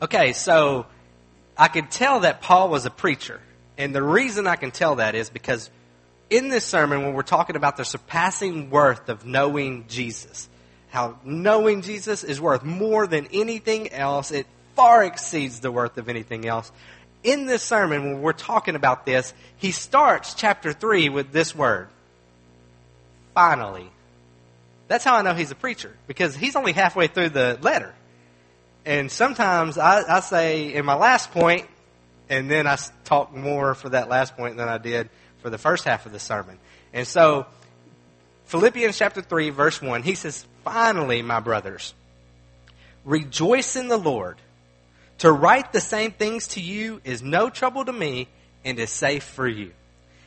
Okay, so I could tell that Paul was a preacher. And the reason I can tell that is because in this sermon, when we're talking about the surpassing worth of knowing Jesus, how knowing Jesus is worth more than anything else, it far exceeds the worth of anything else. In this sermon, when we're talking about this, he starts chapter 3 with this word finally. That's how I know he's a preacher, because he's only halfway through the letter. And sometimes I, I say in my last point, and then I talk more for that last point than I did for the first half of the sermon. And so, Philippians chapter 3, verse 1, he says, Finally, my brothers, rejoice in the Lord. To write the same things to you is no trouble to me and is safe for you.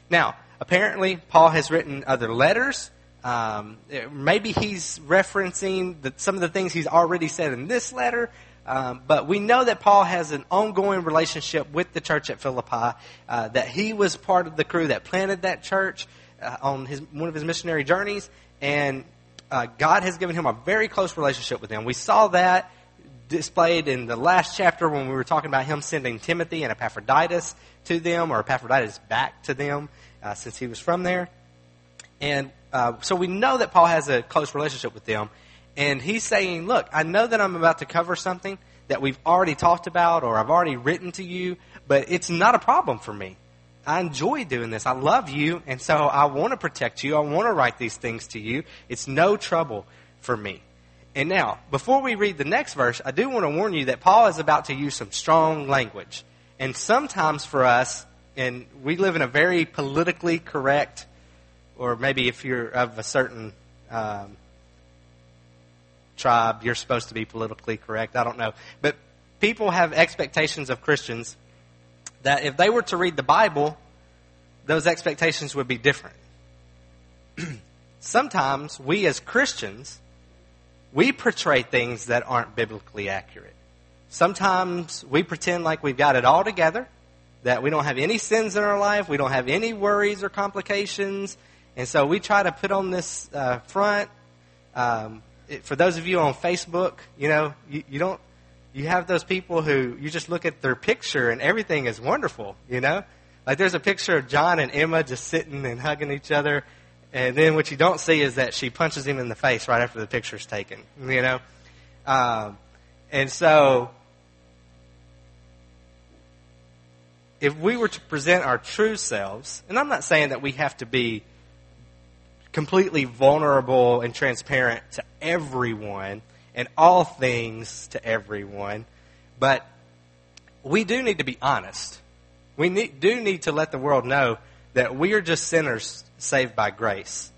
Now, apparently, Paul has written other letters. Um, maybe he's referencing the, some of the things he's already said in this letter. Um, but we know that Paul has an ongoing relationship with the church at Philippi, uh, that he was part of the crew that planted that church uh, on his, one of his missionary journeys, and uh, God has given him a very close relationship with them. We saw that displayed in the last chapter when we were talking about him sending Timothy and Epaphroditus to them, or Epaphroditus back to them, uh, since he was from there. And uh, so we know that Paul has a close relationship with them. And he's saying, look, I know that I'm about to cover something that we've already talked about or I've already written to you, but it's not a problem for me. I enjoy doing this. I love you, and so I want to protect you. I want to write these things to you. It's no trouble for me. And now, before we read the next verse, I do want to warn you that Paul is about to use some strong language. And sometimes for us, and we live in a very politically correct, or maybe if you're of a certain um, tribe, you're supposed to be politically correct. I don't know. But people have expectations of Christians that if they were to read the Bible, those expectations would be different. Sometimes we as Christians, we portray things that aren't biblically accurate. Sometimes we pretend like we've got it all together, that we don't have any sins in our life, we don't have any worries or complications, and so we try to put on this uh, front um, it, for those of you on Facebook, you know, you, you don't, you have those people who you just look at their picture and everything is wonderful, you know? Like there's a picture of John and Emma just sitting and hugging each other. And then what you don't see is that she punches him in the face right after the picture's taken, you know? Um, and so, if we were to present our true selves, and I'm not saying that we have to be completely vulnerable and transparent to everyone and all things to everyone. But we do need to be honest. We need, do need to let the world know that we are just sinners saved by grace.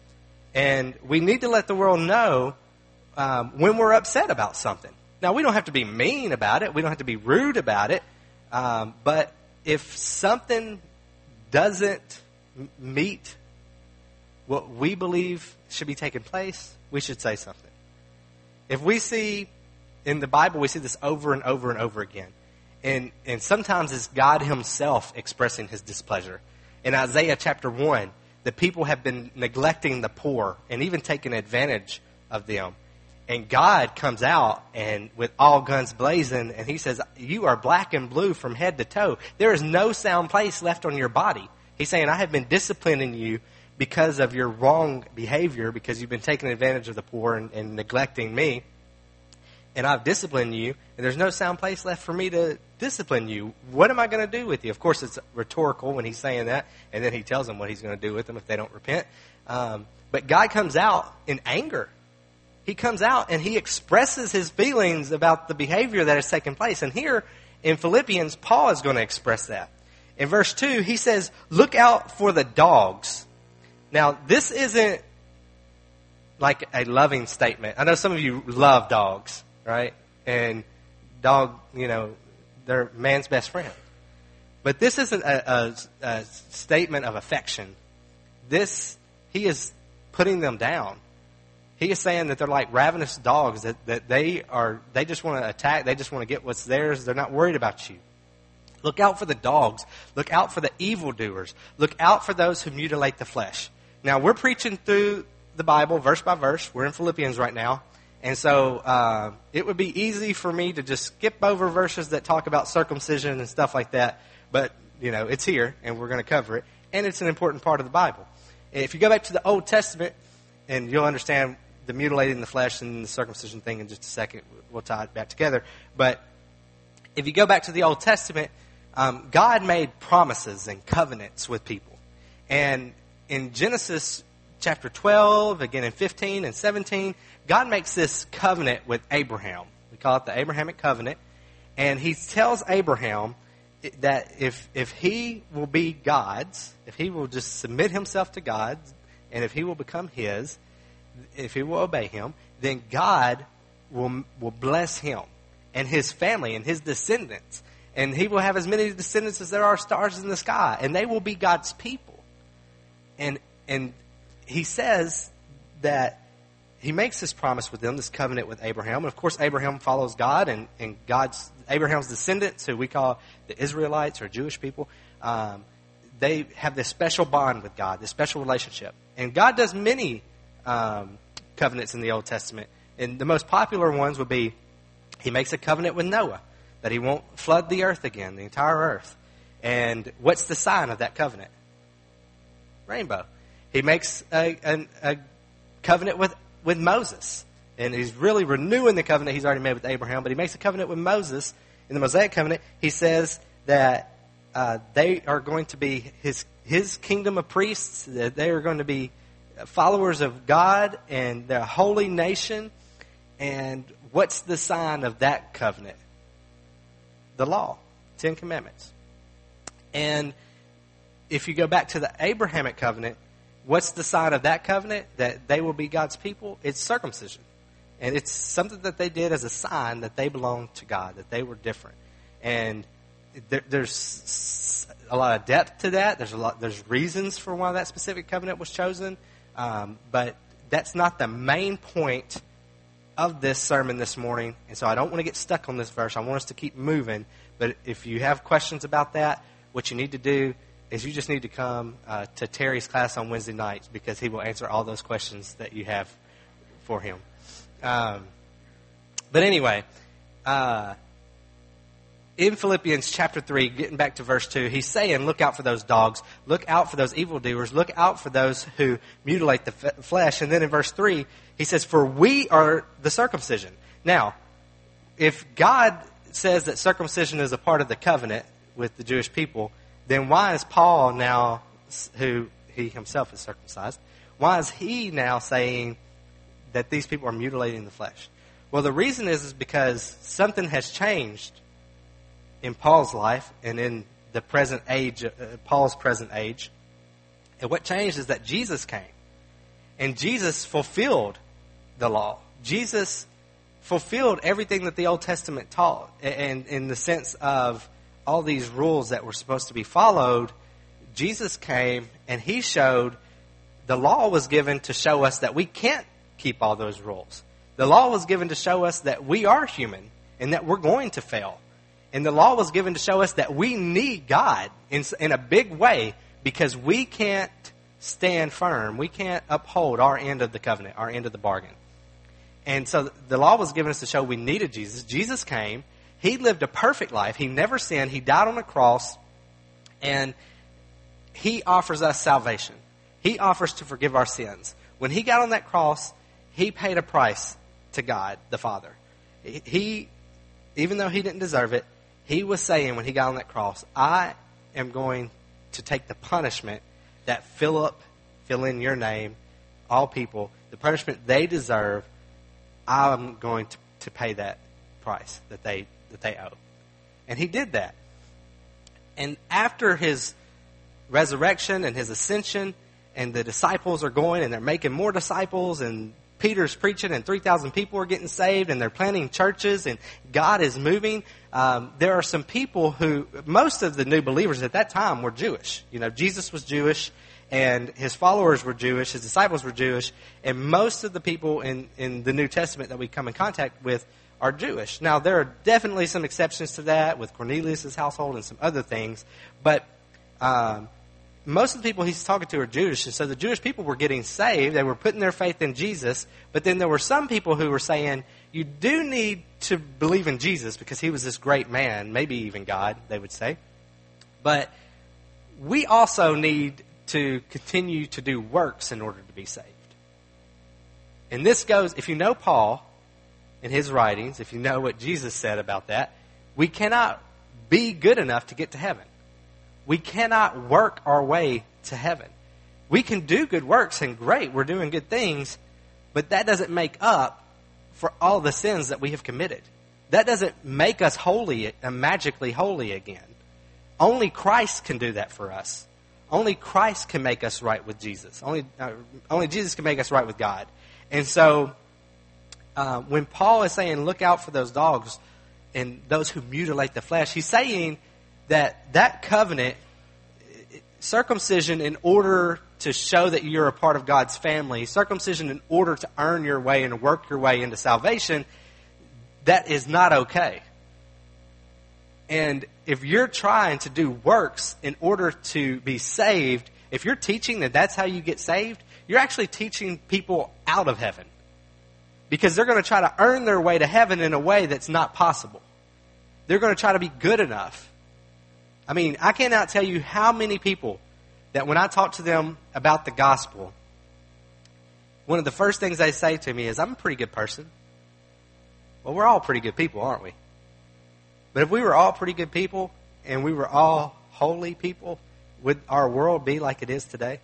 And we need to let the world know um, when we're upset about something. Now, we don't have to be mean about it, we don't have to be rude about it. Um, but if something doesn't meet what we believe should be taking place, we should say something. If we see in the Bible, we see this over and over and over again. And, and sometimes it's God Himself expressing His displeasure. In Isaiah chapter 1, the people have been neglecting the poor and even taking advantage of them. And God comes out and with all guns blazing, and He says, You are black and blue from head to toe. There is no sound place left on your body. He's saying, I have been disciplining you because of your wrong behavior, because you've been taking advantage of the poor and, and neglecting me, and I've disciplined you, and there's no sound place left for me to discipline you. What am I going to do with you? Of course, it's rhetorical when he's saying that, and then he tells them what he's going to do with them if they don't repent. Um, but God comes out in anger. He comes out and he expresses his feelings about the behavior that has taken place. And here in Philippians, Paul is going to express that. In verse 2, he says, Look out for the dogs now, this isn't like a loving statement. I know some of you love dogs, right? And dog, you know, they're man's best friend. But this isn't a, a, a statement of affection. This, he is putting them down. He is saying that they're like ravenous dogs, that, that they are, they just want to attack, they just want to get what's theirs, they're not worried about you. Look out for the dogs. Look out for the evildoers. Look out for those who mutilate the flesh. Now, we're preaching through the Bible verse by verse. We're in Philippians right now. And so uh, it would be easy for me to just skip over verses that talk about circumcision and stuff like that. But, you know, it's here, and we're going to cover it. And it's an important part of the Bible. If you go back to the Old Testament, and you'll understand the mutilating the flesh and the circumcision thing in just a second. We'll tie it back together. But if you go back to the Old Testament, um, God made promises and covenants with people. And in Genesis chapter 12, again in 15 and 17, God makes this covenant with Abraham. We call it the Abrahamic covenant. And he tells Abraham that if, if he will be God's, if he will just submit himself to God, and if he will become his, if he will obey him, then God will, will bless him and his family and his descendants. And he will have as many descendants as there are stars in the sky. And they will be God's people. And, and he says that he makes this promise with them, this covenant with Abraham. And of course, Abraham follows God, and, and God's Abraham's descendants, who we call the Israelites or Jewish people, um, they have this special bond with God, this special relationship. And God does many um, covenants in the Old Testament. And the most popular ones would be He makes a covenant with Noah that He won't flood the earth again, the entire earth. And what's the sign of that covenant? Rainbow. He makes a, a, a covenant with with Moses. And he's really renewing the covenant he's already made with Abraham, but he makes a covenant with Moses. In the Mosaic covenant, he says that uh, they are going to be his, his kingdom of priests, that they are going to be followers of God and the holy nation. And what's the sign of that covenant? The law, Ten Commandments. And if you go back to the Abrahamic covenant, What's the sign of that covenant? That they will be God's people? It's circumcision. And it's something that they did as a sign that they belonged to God, that they were different. And there, there's a lot of depth to that. There's a lot. There's reasons for why that specific covenant was chosen, um, but that's not the main point of this sermon this morning. And so I don't want to get stuck on this verse. I want us to keep moving. But if you have questions about that, what you need to do is you just need to come uh, to Terry's class on Wednesday nights because he will answer all those questions that you have for him. Um, but anyway, uh, in Philippians chapter 3, getting back to verse 2, he's saying, Look out for those dogs. Look out for those evildoers. Look out for those who mutilate the f- flesh. And then in verse 3, he says, For we are the circumcision. Now, if God says that circumcision is a part of the covenant with the Jewish people, then why is Paul now, who he himself is circumcised, why is he now saying that these people are mutilating the flesh? Well, the reason is, is because something has changed in Paul's life and in the present age, uh, Paul's present age. And what changed is that Jesus came. And Jesus fulfilled the law. Jesus fulfilled everything that the Old Testament taught, and in the sense of all these rules that were supposed to be followed, Jesus came and he showed the law was given to show us that we can't keep all those rules. The law was given to show us that we are human and that we're going to fail. And the law was given to show us that we need God in, in a big way because we can't stand firm. We can't uphold our end of the covenant, our end of the bargain. And so the law was given us to show we needed Jesus. Jesus came he lived a perfect life. He never sinned. He died on a cross. And he offers us salvation. He offers to forgive our sins. When he got on that cross, he paid a price to God, the Father. He, even though he didn't deserve it, he was saying when he got on that cross, I am going to take the punishment that Phillip, fill in your name, all people, the punishment they deserve, I'm going to, to pay that price that they that they owe. And he did that. And after his resurrection and his ascension, and the disciples are going and they're making more disciples, and Peter's preaching, and 3,000 people are getting saved, and they're planting churches, and God is moving. Um, there are some people who, most of the new believers at that time were Jewish. You know, Jesus was Jewish, and his followers were Jewish, his disciples were Jewish, and most of the people in, in the New Testament that we come in contact with are Jewish. Now, there are definitely some exceptions to that with Cornelius' household and some other things, but um, most of the people he's talking to are Jewish, and so the Jewish people were getting saved. They were putting their faith in Jesus, but then there were some people who were saying, you do need to believe in Jesus because he was this great man, maybe even God, they would say. But we also need to continue to do works in order to be saved. And this goes, if you know Paul in his writings, if you know what Jesus said about that, we cannot be good enough to get to heaven. We cannot work our way to heaven. We can do good works and great, we're doing good things, but that doesn't make up for all the sins that we have committed. That doesn't make us holy, and magically holy again. Only Christ can do that for us. Only Christ can make us right with Jesus. Only, uh, only Jesus can make us right with God. And so, uh, when Paul is saying, look out for those dogs and those who mutilate the flesh, he's saying that that covenant, circumcision in order to show that you're a part of God's family, circumcision in order to earn your way and work your way into salvation, that is not okay. And if you're trying to do works in order to be saved, if you're teaching that that's how you get saved, you're actually teaching people out of heaven. Because they're going to try to earn their way to heaven in a way that's not possible. They're going to try to be good enough. I mean, I cannot tell you how many people that when I talk to them about the gospel, one of the first things they say to me is, I'm a pretty good person. Well, we're all pretty good people, aren't we? But if we were all pretty good people and we were all holy people, would our world be like it is today?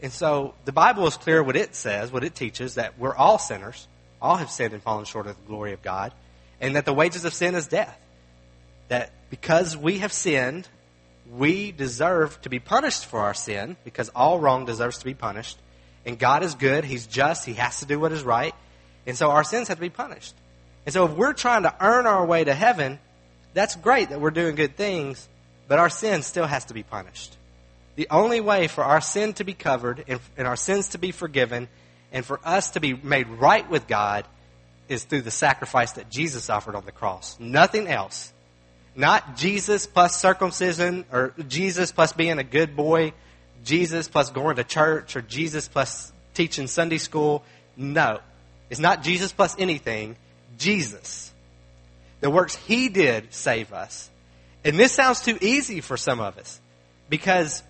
And so the Bible is clear what it says, what it teaches, that we're all sinners. All have sinned and fallen short of the glory of God. And that the wages of sin is death. That because we have sinned, we deserve to be punished for our sin because all wrong deserves to be punished. And God is good. He's just. He has to do what is right. And so our sins have to be punished. And so if we're trying to earn our way to heaven, that's great that we're doing good things, but our sin still has to be punished. The only way for our sin to be covered and, and our sins to be forgiven and for us to be made right with God is through the sacrifice that Jesus offered on the cross. Nothing else. Not Jesus plus circumcision or Jesus plus being a good boy, Jesus plus going to church or Jesus plus teaching Sunday school. No. It's not Jesus plus anything. Jesus. The works He did save us. And this sounds too easy for some of us because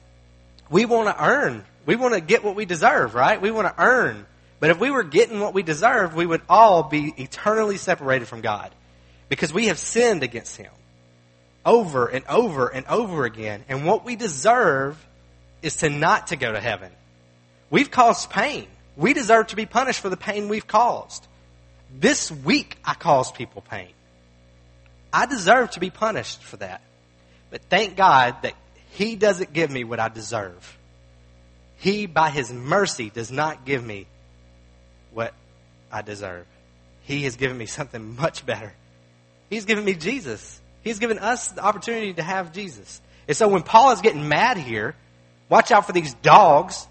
we want to earn. We want to get what we deserve, right? We want to earn. But if we were getting what we deserve, we would all be eternally separated from God because we have sinned against Him over and over and over again. And what we deserve is to not to go to heaven. We've caused pain. We deserve to be punished for the pain we've caused. This week I caused people pain. I deserve to be punished for that. But thank God that He doesn't give me what I deserve. He, by His mercy, does not give me what I deserve. He has given me something much better. He's given me Jesus. He's given us the opportunity to have Jesus. And so when Paul is getting mad here, watch out for these dogs.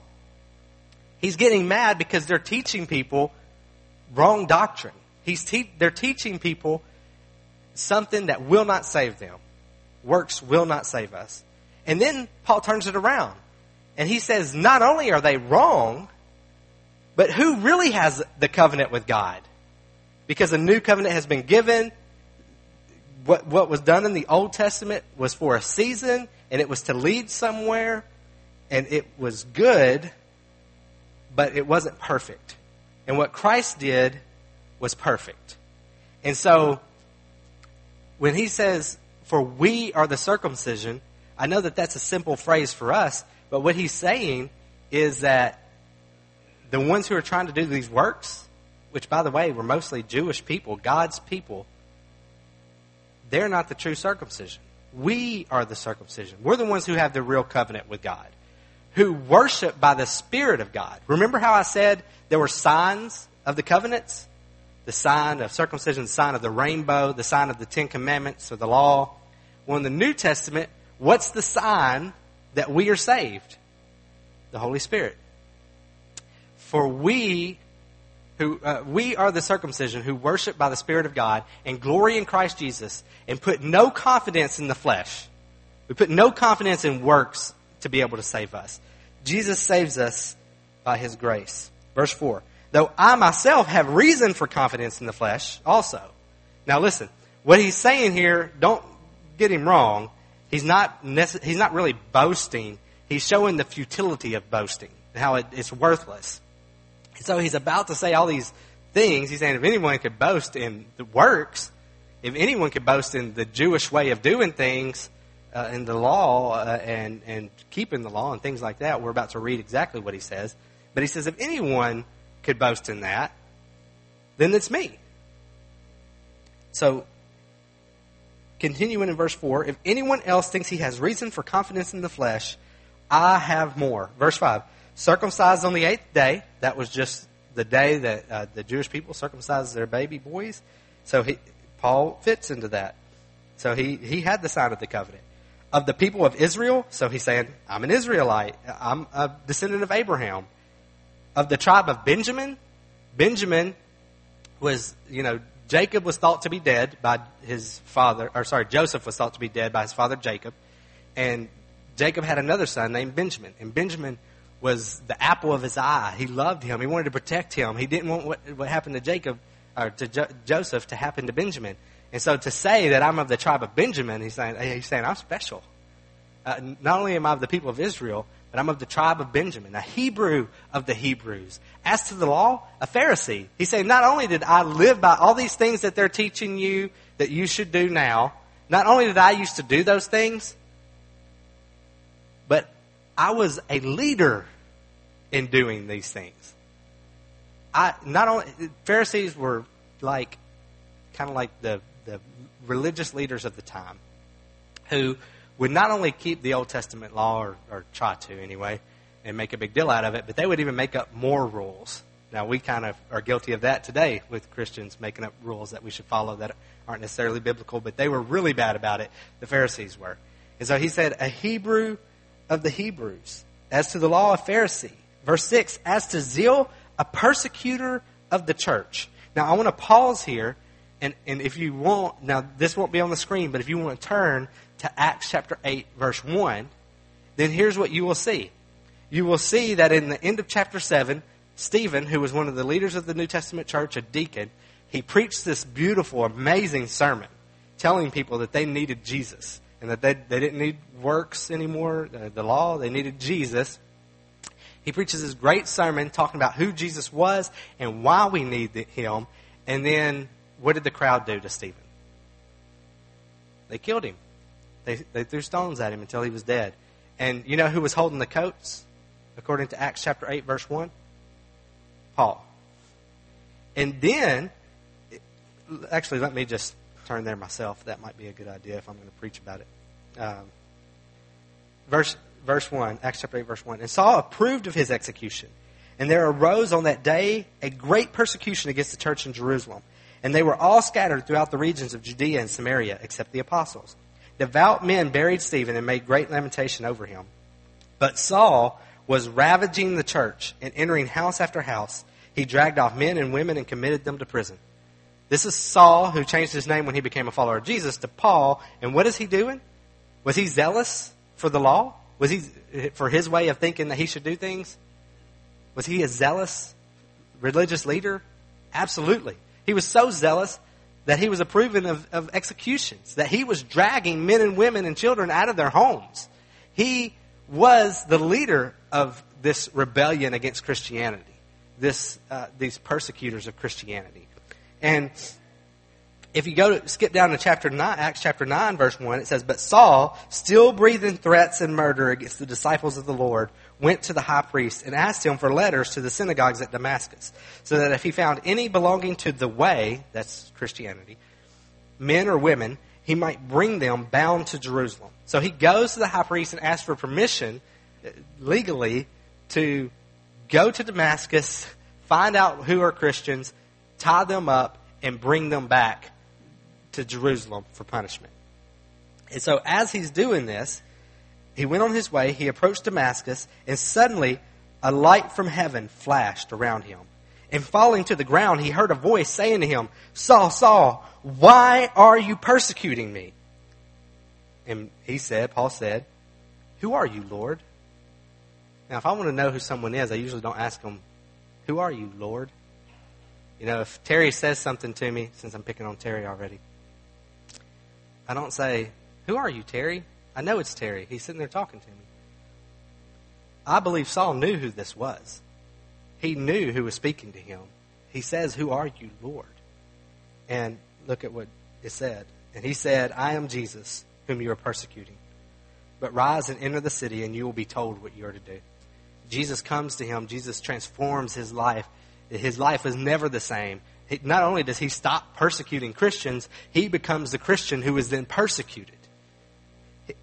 He's getting mad because they're teaching people wrong doctrine. He's te- they're teaching people something that will not save them. Works will not save us. And then Paul turns it around. And he says, not only are they wrong, but who really has the covenant with God? Because a new covenant has been given what, what was done in the Old Testament was for a season and it was to lead somewhere and it was good, but it wasn't perfect. And what Christ did was perfect. And so when he says, for we are the circumcision, I know that that's a simple phrase for us, but what he's saying is that the ones who are trying to do these works, which by the way were mostly Jewish people, God's people, they're not the true circumcision. We are the circumcision. We're the ones who have the real covenant with God, who worship by the Spirit of God. Remember how I said there were signs of the covenants? The sign of circumcision, the sign of the rainbow, the sign of the Ten Commandments or the law. Well, in the New Testament, what's the sign that we are saved? The Holy Spirit. For we who uh, we are the circumcision who worship by the Spirit of God and glory in Christ Jesus and put no confidence in the flesh. We put no confidence in works to be able to save us. Jesus saves us by his grace. Verse 4. Though I myself have reason for confidence in the flesh also. Now listen, what he's saying here, don't get him wrong. He's not, he's not really boasting. He's showing the futility of boasting, how it, it's worthless. So he's about to say all these things. He's saying if anyone could boast in the works, if anyone could boast in the Jewish way of doing things, uh, in the law uh, and and keeping the law and things like that, we're about to read exactly what he says. But he says if anyone could boast in that, then it's me. So, continuing in verse 4, if anyone else thinks he has reason for confidence in the flesh, I have more. Verse 5, circumcised on the eighth day, that was just the day that uh, the Jewish people circumcised their baby boys. So he, Paul fits into that. So he, he had the sign of the covenant. Of the people of Israel, so he's saying, I'm an Israelite. I'm a descendant of Abraham. Of the tribe of Benjamin, Benjamin was, you know, Jacob was thought to be dead by his father, or sorry, Joseph was thought to be dead by his father Jacob. And Jacob had another son named Benjamin. And Benjamin was the apple of his eye. He loved him. He wanted to protect him. He didn't want what, what happened to Jacob or to jo- Joseph to happen to Benjamin. And so to say that I'm of the tribe of Benjamin, he's saying, he's saying I'm special. Uh, not only am I of the people of Israel, I'm of the tribe of Benjamin, a Hebrew of the Hebrews. As to the law, a Pharisee. He's saying, not only did I live by all these things that they're teaching you that you should do now, not only did I used to do those things, but I was a leader in doing these things. I not only Pharisees were like kind of like the the religious leaders of the time who would not only keep the Old Testament law or, or try to anyway and make a big deal out of it, but they would even make up more rules. Now we kind of are guilty of that today with Christians making up rules that we should follow that aren't necessarily biblical, but they were really bad about it. The Pharisees were. And so he said, a Hebrew of the Hebrews. As to the law, a Pharisee. Verse 6, as to zeal, a persecutor of the church. Now, I want to pause here, and, and if you want, now this won't be on the screen, but if you want to turn to Acts chapter 8, verse 1, then here's what you will see. You will see that in the end of chapter 7, Stephen, who was one of the leaders of the New Testament church, a deacon, he preached this beautiful, amazing sermon telling people that they needed Jesus and that they, they didn't need works anymore, the, the law, they needed Jesus. He preaches this great sermon talking about who Jesus was and why we need him. And then what did the crowd do to Stephen? They killed him. They, they threw stones at him until he was dead. And you know who was holding the coats? According to Acts chapter 8, verse 1? Paul. And then, actually, let me just turn there myself. That might be a good idea if I'm going to preach about it. Um, verse, verse 1, Acts chapter 8, verse 1. And Saul approved of his execution. And there arose on that day a great persecution against the church in Jerusalem. And they were all scattered throughout the regions of Judea and Samaria, except the apostles. Devout men buried Stephen and made great lamentation over him. But Saul was ravaging the church and entering house after house. He dragged off men and women and committed them to prison. This is Saul, who changed his name when he became a follower of Jesus, to Paul. And what is he doing? Was he zealous for the law? Was he for his way of thinking that he should do things? Was he a zealous religious leader? Absolutely. He was so zealous that he was approving of, of executions, that he was dragging men and women and children out of their homes. He was the leader of this rebellion against Christianity, this, uh, these persecutors of Christianity. And if you go to skip down to chapter 9, Acts chapter 9, verse 1, it says, But Saul, still breathing threats and murder against the disciples of the Lord, went to the high priest and asked him for letters to the synagogues at Damascus, so that if he found any belonging to the way, that's Christianity, men or women, he might bring them bound to Jerusalem. So he goes to the high priest and asks for permission uh, legally to go to Damascus, find out who are Christians, tie them up, and bring them back to Jerusalem for punishment. And so as he's doing this, he went on his way, he approached Damascus, and suddenly a light from heaven flashed around him. And falling to the ground, he heard a voice saying to him, Saul, Saul, why are you persecuting me? And he said, Paul said, Who are you, Lord? Now, if I want to know who someone is, I usually don't ask them, Who are you, Lord? You know, if Terry says something to me, since I'm picking on Terry already, I don't say, Who are you, Terry? I know it's Terry. He's sitting there talking to me. I believe Saul knew who this was. He knew who was speaking to him. He says, Who are you, Lord? And look at what it said. And he said, I am Jesus, whom you are persecuting. But rise and enter the city, and you will be told what you are to do. Jesus comes to him. Jesus transforms his life. His life is never the same. Not only does he stop persecuting Christians, he becomes the Christian who is then persecuted.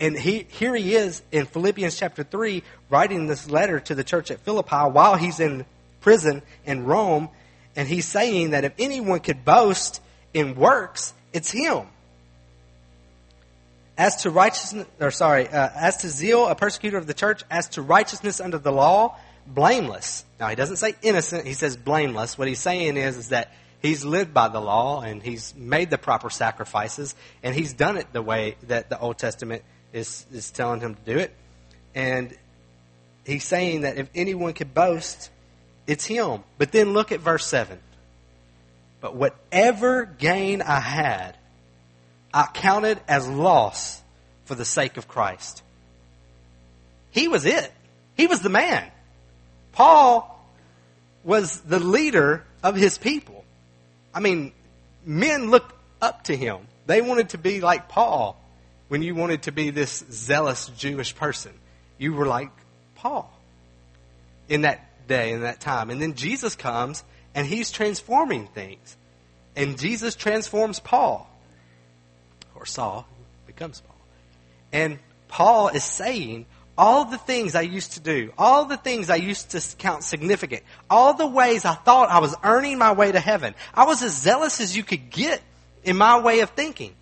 And he, here he is in Philippians chapter 3, writing this letter to the church at Philippi while he's in prison in Rome. And he's saying that if anyone could boast in works, it's him. As to righteousness, or sorry, uh, as to zeal, a persecutor of the church, as to righteousness under the law, blameless. Now he doesn't say innocent, he says blameless. What he's saying is, is that he's lived by the law and he's made the proper sacrifices and he's done it the way that the Old Testament is, is telling him to do it. And he's saying that if anyone could boast, it's him. But then look at verse 7. But whatever gain I had, I counted as loss for the sake of Christ. He was it. He was the man. Paul was the leader of his people. I mean, men looked up to him. They wanted to be like Paul when you wanted to be this zealous Jewish person. You were like Paul in that day, in that time. And then Jesus comes and he's transforming things. And Jesus transforms Paul or Saul, becomes Paul. And Paul is saying, all the things I used to do, all the things I used to count significant, all the ways I thought I was earning my way to heaven, I was as zealous as you could get in my way of thinking.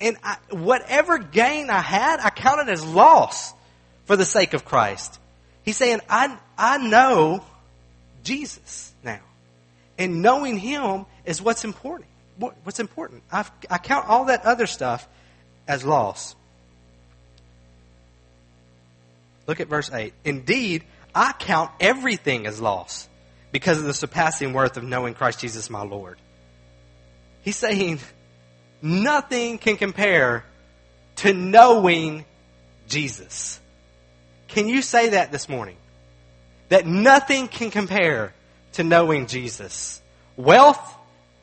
And I, whatever gain I had, I counted as loss for the sake of Christ. He's saying, I, I know Jesus now. And knowing Him is what's important what's important. I've, I count all that other stuff as loss. Look at verse 8. Indeed, I count everything as loss because of the surpassing worth of knowing Christ Jesus my Lord. He's saying nothing can compare to knowing Jesus. Can you say that this morning? That nothing can compare to knowing Jesus. Wealth,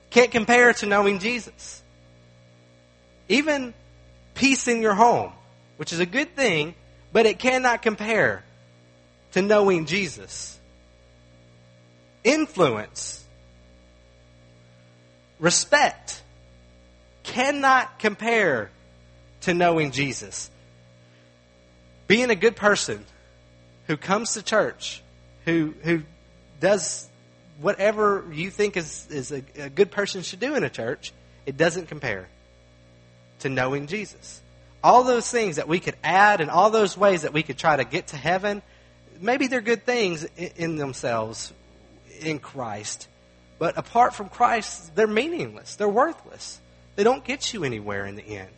can't compare to knowing Jesus. Even peace in your home, which is a good thing, but it cannot compare to knowing Jesus. Influence, respect, cannot compare to knowing Jesus. Being a good person who comes to church, who, who does whatever you think is, is a, a good person should do in a church, it doesn't compare to knowing Jesus. All those things that we could add and all those ways that we could try to get to heaven, maybe they're good things in themselves in Christ. But apart from Christ, they're meaningless. They're worthless. They don't get you anywhere in the end.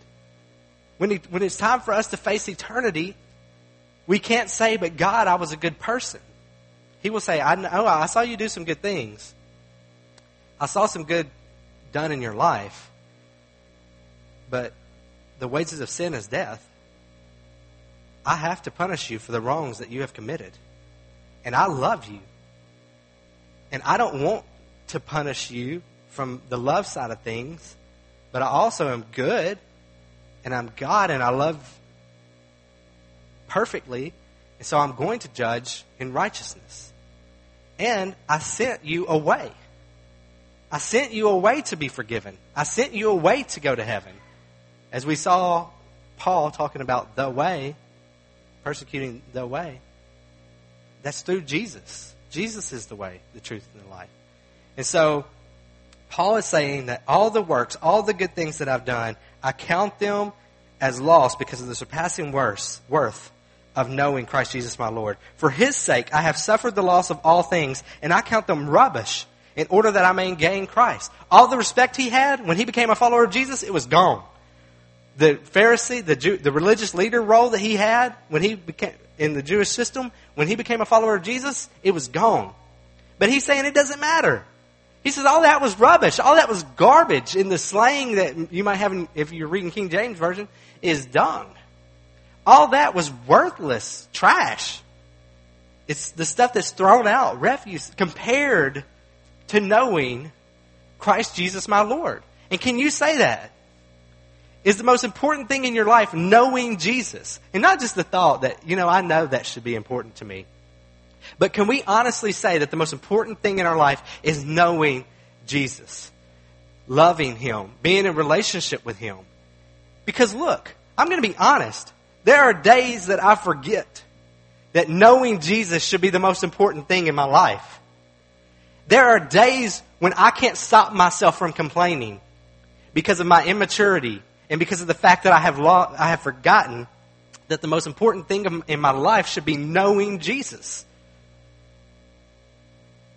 When, he, when it's time for us to face eternity, we can't say, but God, I was a good person. He will say, I know, oh, I saw you do some good things. I saw some good done in your life. But the wages of sin is death. I have to punish you for the wrongs that you have committed. And I love you. And I don't want to punish you from the love side of things, but I also am good and I'm God and I love perfectly. And so I'm going to judge in righteousness. And I sent you away. I sent you away to be forgiven. I sent you away to go to heaven. As we saw Paul talking about the way, persecuting the way, that's through Jesus. Jesus is the way, the truth, and the life. And so, Paul is saying that all the works, all the good things that I've done, I count them as loss because of the surpassing worth of knowing Christ Jesus my Lord. For his sake, I have suffered the loss of all things, and I count them rubbish in order that I may gain Christ. All the respect he had when he became a follower of Jesus, it was gone. the Pharisee, the, Jew, the religious leader role that he had when he became in the Jewish system, when he became a follower of Jesus, it was gone. But he's saying it doesn't matter. He says all that was rubbish. All that was garbage in the slang that you might have in, if you're reading King James Version is dung. All that was worthless trash. It's the stuff that's thrown out, refuse, compared to knowing Christ Jesus my Lord. And can you say that? Is the most important thing in your life knowing Jesus? And not just the thought that, you know, I know that should be important to me. But can we honestly say that the most important thing in our life is knowing Jesus? Loving Him, being in relationship with Him. Because look, I'm going to be honest. There are days that I forget that knowing Jesus should be the most important thing in my life. There are days when I can't stop myself from complaining because of my immaturity and because of the fact that I have, lo- I have forgotten that the most important thing in my life should be knowing Jesus.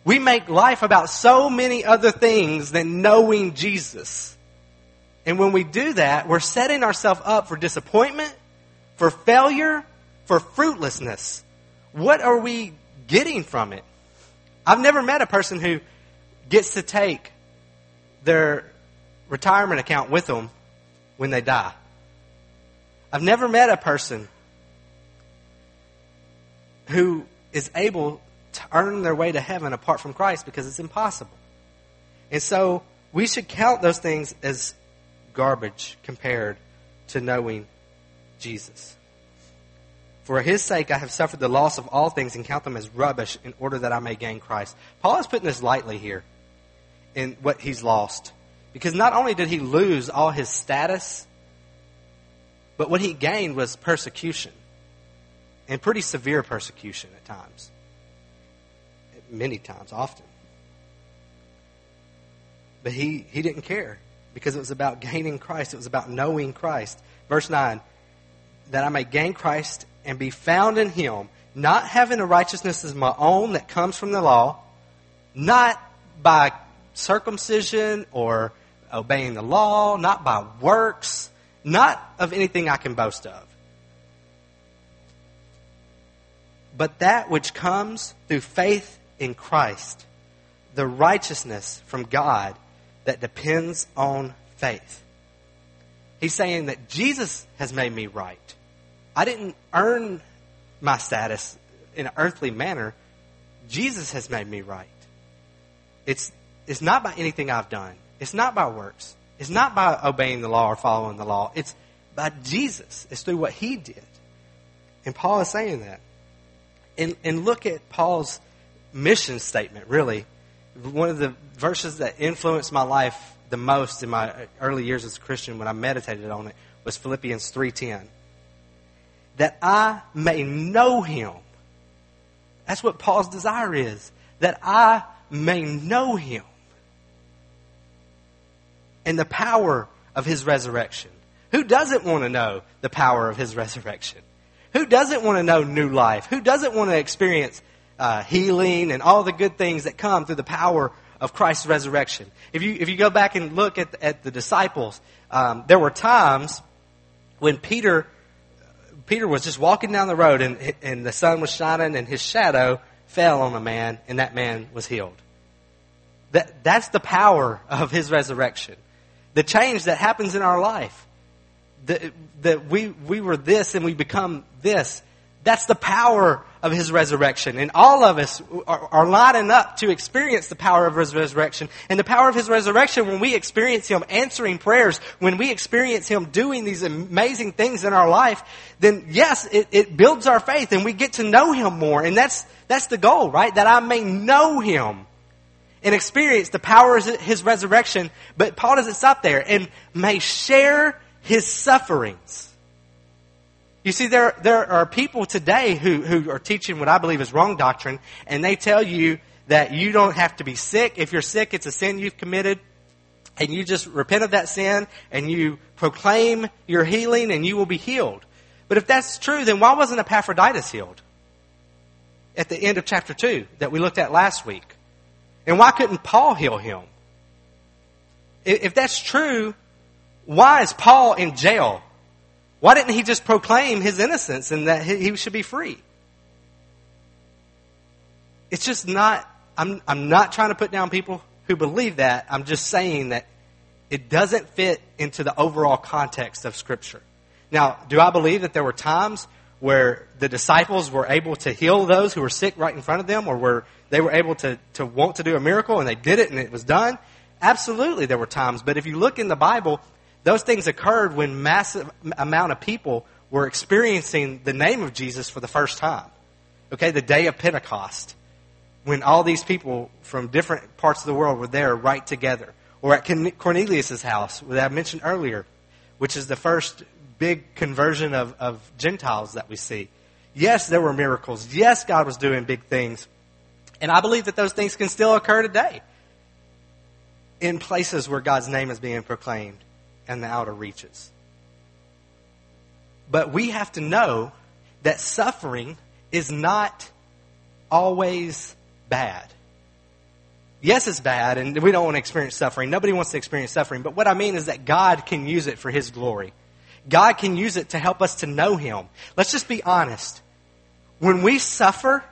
We make life about so many other things than knowing Jesus. And when we do that, we're setting ourselves up for disappointment, for failure, for fruitlessness. What are we getting from it? I've never met a person who gets to take their retirement account with them when they die. I've never met a person who is able to earn their way to heaven apart from Christ because it's impossible. And so we should count those things as garbage compared to knowing Jesus. For his sake, I have suffered the loss of all things and count them as rubbish in order that I may gain Christ. Paul is putting this lightly here in what he's lost. Because not only did he lose all his status, but what he gained was persecution. And pretty severe persecution at times many times, often. But he, he didn't care because it was about gaining Christ. It was about knowing Christ. Verse 9, that I may gain Christ and be found in him, not having a righteousness as my own that comes from the law, not by circumcision or obeying the law, not by works, not of anything I can boast of. But that which comes through faith in Christ, the righteousness from God that depends on faith. He's saying that Jesus has made me right. I didn't earn my status in an earthly manner. Jesus has made me right. It's, it's not by anything I've done. It's not by works. It's not by obeying the law or following the law. It's by Jesus. It's through what he did. And Paul is saying that. And, and look at Paul's mission statement, really. One of the verses that influenced my life the most in my early years as a Christian when I meditated on it was Philippians 3:10. That I may know him. That's what Paul's desire is. That I may know him. And the power of his resurrection. Who doesn't want to know the power of his resurrection? Who doesn't want to know new life? Who doesn't want to experience uh, healing and all the good things that come through the power of Christ's resurrection. If you, if you go back and look at, at the disciples, um, there were times when Peter, Peter was just walking down the road and, and the sun was shining and his shadow fell on a man and that man was healed. That, that's the power of his resurrection. The change that happens in our life. That, that we, we were this and we become this. That's the power of his resurrection. And all of us are, lining up to experience the power of his resurrection. And the power of his resurrection, when we experience him answering prayers, when we experience him doing these amazing things in our life, then yes, it, it builds our faith and we get to know him more. And that's, that's the goal, right? That I may know him and experience the power of his resurrection. But Paul doesn't stop there and may share his sufferings you see, there, there are people today who, who are teaching what I believe is wrong doctrine, and they tell you that you don't have to be sick. If you're sick, it's a sin you've committed, and you just repent of that sin, and you proclaim your healing, and you will be healed. But if that's true, then why wasn't Epaphroditus healed? At the end of chapter 2 that we looked at last week. And why couldn't Paul heal him? If that's true, why is Paul in jail Why didn't he just proclaim his innocence and that he should be free? It's just not, I'm, I'm not trying to put down people who believe that. I'm just saying that it doesn't fit into the overall context of Scripture. Now, do I believe that there were times where the disciples were able to heal those who were sick right in front of them or where they were able to, to want to do a miracle and they did it and it was done? Absolutely, there were times. But if you look in the Bible, those things occurred when massive amount of people were experiencing the name of Jesus for the first time. Okay, the day of Pentecost, when all these people from different parts of the world were there right together. Or at Cornelius' house, that I mentioned earlier, which is the first big conversion of, of Gentiles that we see. Yes, there were miracles. Yes, God was doing big things. And I believe that those things can still occur today in places where God's name is being proclaimed and the outer reaches. But we have to know that suffering is not always bad. Yes, it's bad, and we don't want to experience suffering. Nobody wants to experience suffering. But what I mean is that God can use it for His glory. God can use it to help us to know Him. Let's just be honest. When we suffer,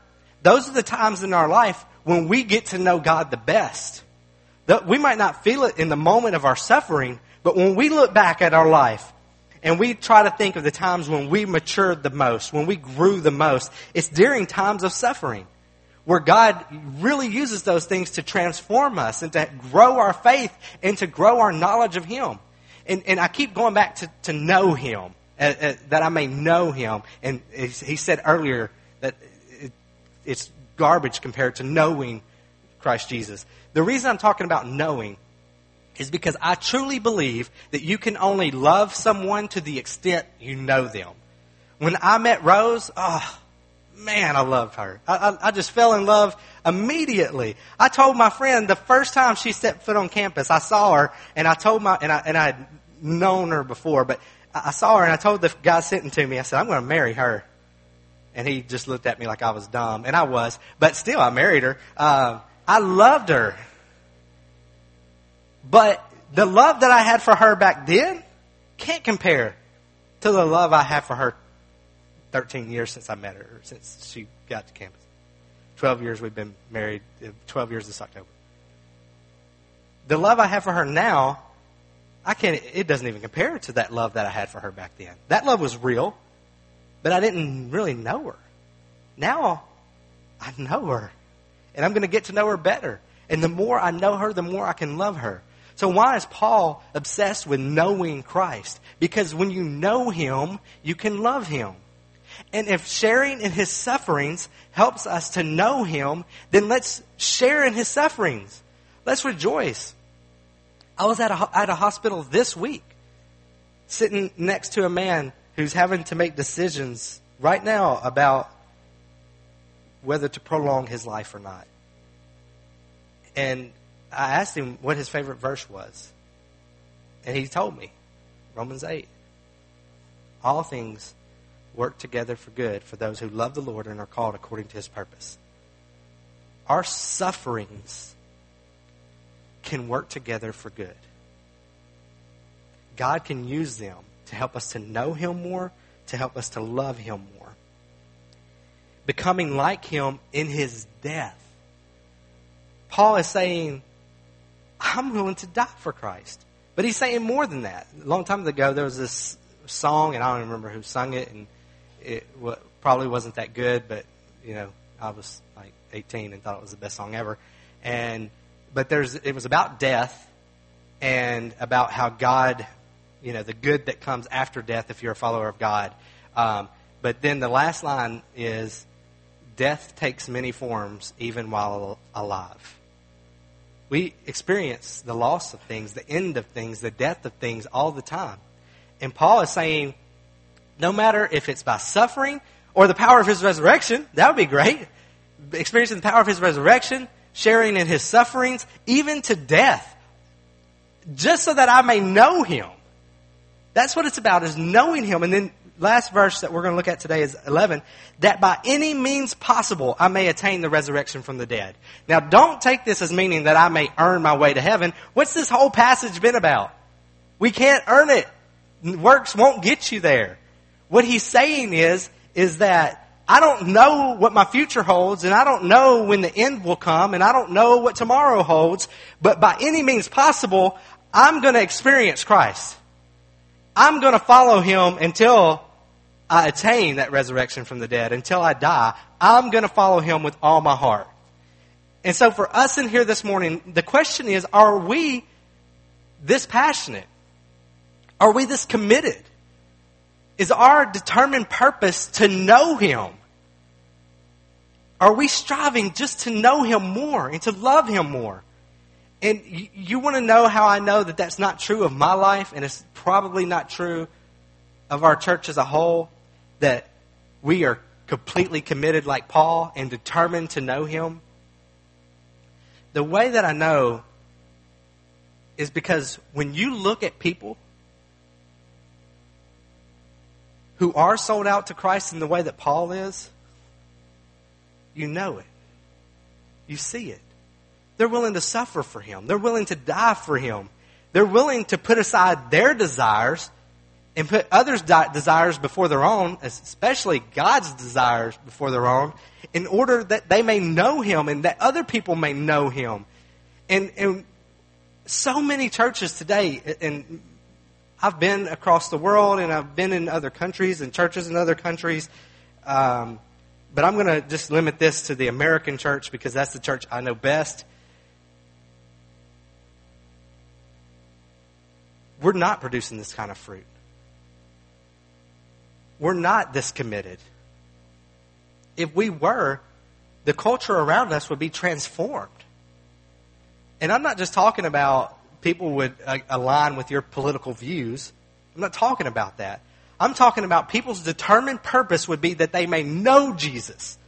those are the times in our life when we get to know God the best. We might not feel it in the moment of our suffering, but when we look back at our life and we try to think of the times when we matured the most, when we grew the most, it's during times of suffering where God really uses those things to transform us and to grow our faith and to grow our knowledge of Him. And, and I keep going back to, to know Him, uh, uh, that I may know Him. And he said earlier that it, it's garbage compared to knowing Christ Jesus. The reason I'm talking about knowing is because I truly believe that you can only love someone to the extent you know them. When I met Rose, oh, man, I loved her. I, I, I, just fell in love immediately. I told my friend the first time she stepped foot on campus, I saw her, and I told my, and I, and I had known her before, but I saw her and I told the guy sitting to me, I said, I'm going to marry her. And he just looked at me like I was dumb, and I was, but still, I married her. Uh, I loved her. But the love that I had for her back then can't compare to the love I have for her 13 years since I met her, since she got to campus. 12 years we've been married, uh, 12 years this October. The love I have for her now, I can't, it doesn't even compare to that love that I had for her back then. That love was real, but I didn't really know her. Now, I know her, and I'm going to get to know her better. And the more I know her, the more I can love her. So why is Paul obsessed with knowing Christ? Because when you know Him, you can love Him. And if sharing in His sufferings helps us to know Him, then let's share in His sufferings. Let's rejoice. I was at a, at a hospital this week, sitting next to a man who's having to make decisions right now about whether to prolong his life or not. And I asked him what his favorite verse was. And he told me Romans 8. All things work together for good for those who love the Lord and are called according to his purpose. Our sufferings can work together for good. God can use them to help us to know him more, to help us to love him more. Becoming like him in his death. Paul is saying I'm willing to die for Christ. But he's saying more than that. A long time ago, there was this song, and I don't remember who sung it, and it probably wasn't that good, but, you know, I was like 18 and thought it was the best song ever. And, but there's, it was about death and about how God, you know, the good that comes after death if you're a follower of God. Um, but then the last line is, death takes many forms even while alive. We experience the loss of things, the end of things, the death of things all the time. And Paul is saying, no matter if it's by suffering or the power of his resurrection, that would be great. Experiencing the power of his resurrection, sharing in his sufferings, even to death, just so that I may know him. That's what it's about, is knowing him. And then last verse that we're going to look at today is 11, that by any means possible I may attain the resurrection from the dead. Now don't take this as meaning that I may earn my way to heaven. What's this whole passage been about? We can't earn it. Works won't get you there. What he's saying is, is that I don't know what my future holds and I don't know when the end will come and I don't know what tomorrow holds, but by any means possible, I'm going to experience Christ. I'm going to follow him until I attain that resurrection from the dead, until I die. I'm going to follow him with all my heart. And so for us in here this morning, the question is, are we this passionate? Are we this committed? Is our determined purpose to know him? Are we striving just to know him more and to love him more? And you, want to know how I know that that's not true of my life, and it's probably not true of our church as a whole, that we are completely committed like Paul and determined to know him? The way that I know is because when you look at people who are sold out to Christ in the way that Paul is, you know it. You see it. They're willing to suffer for him. They're willing to die for him. They're willing to put aside their desires and put others' desires before their own, especially God's desires before their own, in order that they may know Him and that other people may know Him. And, and so many churches today, and I've been across the world and I've been in other countries and churches in other countries. Um, but I'm going to just limit this to the American church because that's the church I know best. we're not producing this kind of fruit. We're not this committed. If we were, the culture around us would be transformed. And I'm not just talking about people would uh, align with your political views. I'm not talking about that. I'm talking about people's determined purpose would be that they may know Jesus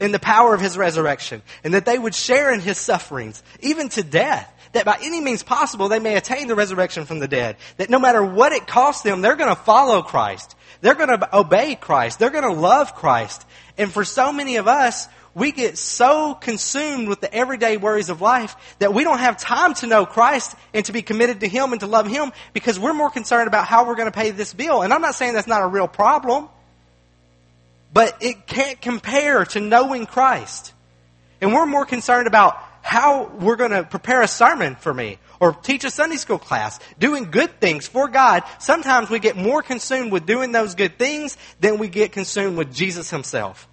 in the power of his resurrection and that they would share in his sufferings, even to death that by any means possible they may attain the resurrection from the dead. That no matter what it costs them, they're going to follow Christ. They're going to obey Christ. They're going to love Christ. And for so many of us, we get so consumed with the everyday worries of life that we don't have time to know Christ and to be committed to Him and to love Him because we're more concerned about how we're going to pay this bill. And I'm not saying that's not a real problem, but it can't compare to knowing Christ. And we're more concerned about how we're going to prepare a sermon for me or teach a Sunday school class, doing good things for God, sometimes we get more consumed with doing those good things than we get consumed with Jesus himself.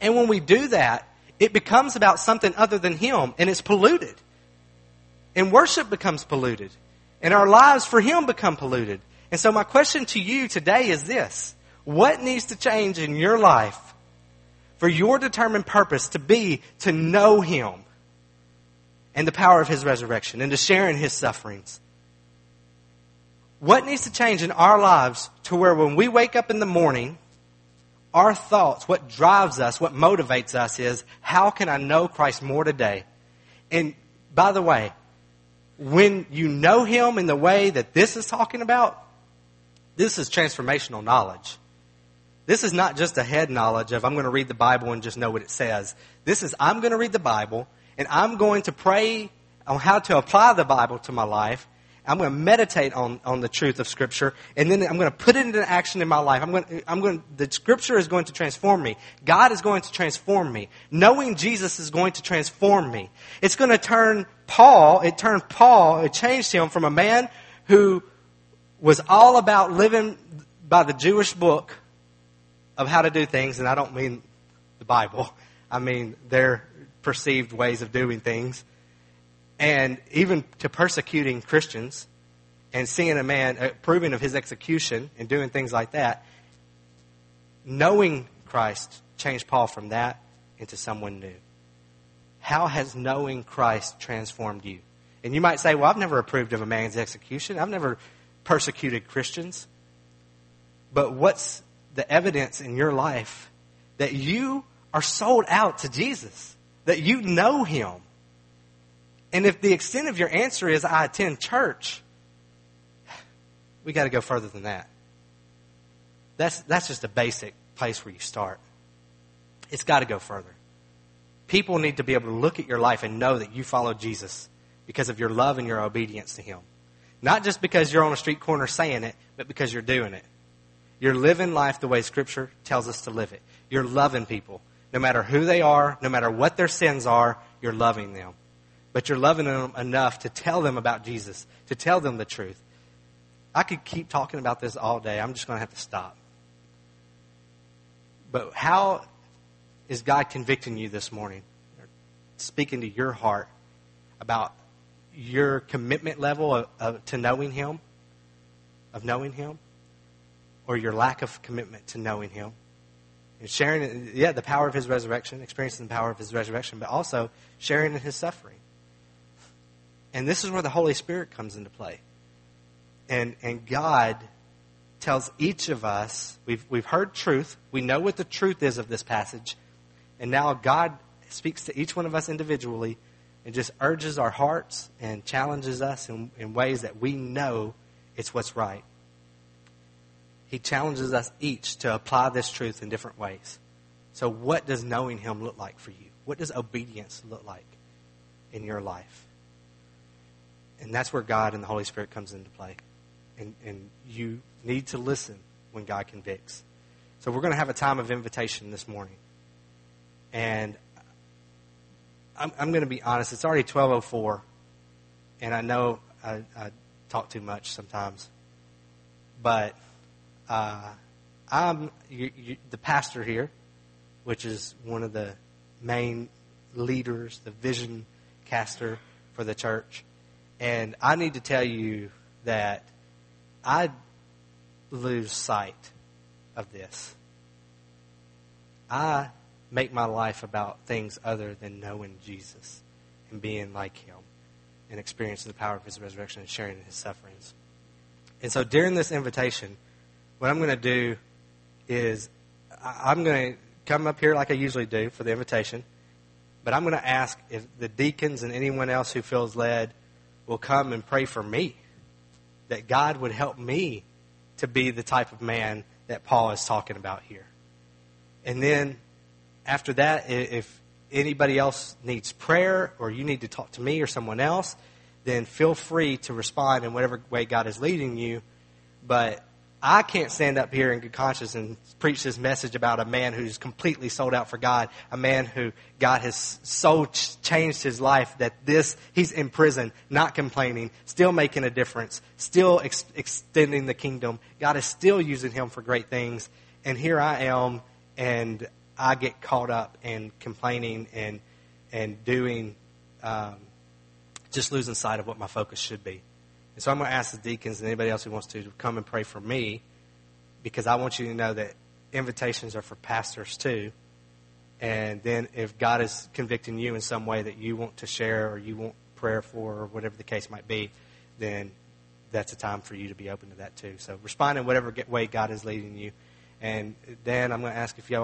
And when we do that, it becomes about something other than Him and it's polluted. And worship becomes polluted. And our lives for Him become polluted. And so my question to you today is this. What needs to change in your life for your determined purpose to be to know Him and the power of His resurrection and to share in His sufferings. What needs to change in our lives to where when we wake up in the morning, our thoughts, what drives us, what motivates us is, how can I know Christ more today? And by the way, when you know Him in the way that this is talking about, this is transformational knowledge. This is not just a head knowledge of I'm going to read the Bible and just know what it says. This is I'm going to read the Bible and I'm going to pray on how to apply the Bible to my life. I'm going to meditate on, on the truth of Scripture, and then I'm going to put it into action in my life. I'm going, I'm going, the Scripture is going to transform me. God is going to transform me. Knowing Jesus is going to transform me. It's going to turn Paul, it turned Paul, it changed him from a man who was all about living by the Jewish book of how to do things, and I don't mean the Bible. I mean their perceived ways of doing things. And even to persecuting Christians and seeing a man uh, approving of his execution and doing things like that. Knowing Christ changed Paul from that into someone new. How has knowing Christ transformed you? And you might say, well, I've never approved of a man's execution. I've never persecuted Christians. But what's the evidence in your life that you are sold out to Jesus, that you know Him. And if the extent of your answer is, I attend church, we got to go further than that. That's, that's just a basic place where you start. It's got to go further. People need to be able to look at your life and know that you follow Jesus because of your love and your obedience to Him. Not just because you're on a street corner saying it, but because you're doing it. You're living life the way Scripture tells us to live it. You're loving people. No matter who they are, no matter what their sins are, you're loving them. But you're loving them enough to tell them about Jesus, to tell them the truth. I could keep talking about this all day. I'm just going to have to stop. But how is God convicting you this morning? Speaking to your heart about your commitment level of, of, to knowing Him, of knowing Him, or your lack of commitment to knowing Him? And sharing, yeah, the power of His resurrection, experiencing the power of His resurrection, but also sharing in His suffering. And this is where the Holy Spirit comes into play. And, and God tells each of us, we've, we've heard truth, we know what the truth is of this passage, and now God speaks to each one of us individually and just urges our hearts and challenges us in, in ways that we know it's what's right. He challenges us each to apply this truth in different ways. So, what does knowing Him look like for you? What does obedience look like in your life? And that's where God and the Holy Spirit comes into play. And, and you need to listen when God convicts. So we're going to have a time of invitation this morning. And I'm, I'm going to be honest, it's already 12.04. And I know I, I talk too much sometimes. But uh, I'm you, you, the pastor here, which is one of the main leaders, the vision caster for the church. And I need to tell you that I lose sight of this. I make my life about things other than knowing Jesus and being like him and experiencing the power of his resurrection and sharing in his sufferings. And so during this invitation, what I'm going to do is I'm going to come up here like I usually do for the invitation, but I'm going to ask if the deacons and anyone else who feels led will come and pray for me. That God would help me to be the type of man that Paul is talking about here. And then after that, if anybody else needs prayer or you need to talk to me or someone else, then feel free to respond in whatever way God is leading you. But I can't stand up here in good conscience and preach this message about a man who's completely sold out for God, a man who God has so changed his life that this, he's in prison, not complaining, still making a difference, still ex- extending the kingdom. God is still using him for great things. And here I am, and I get caught up in complaining and, and doing, um, just losing sight of what my focus should be. And so I'm going to ask the deacons and anybody else who wants to, come and pray for me because I want you to know that invitations are for pastors too. And then if God is convicting you in some way that you want to share or you want prayer for or whatever the case might be, then that's a time for you to be open to that too. So respond in whatever way God is leading you. And Dan, I'm going to ask if y'all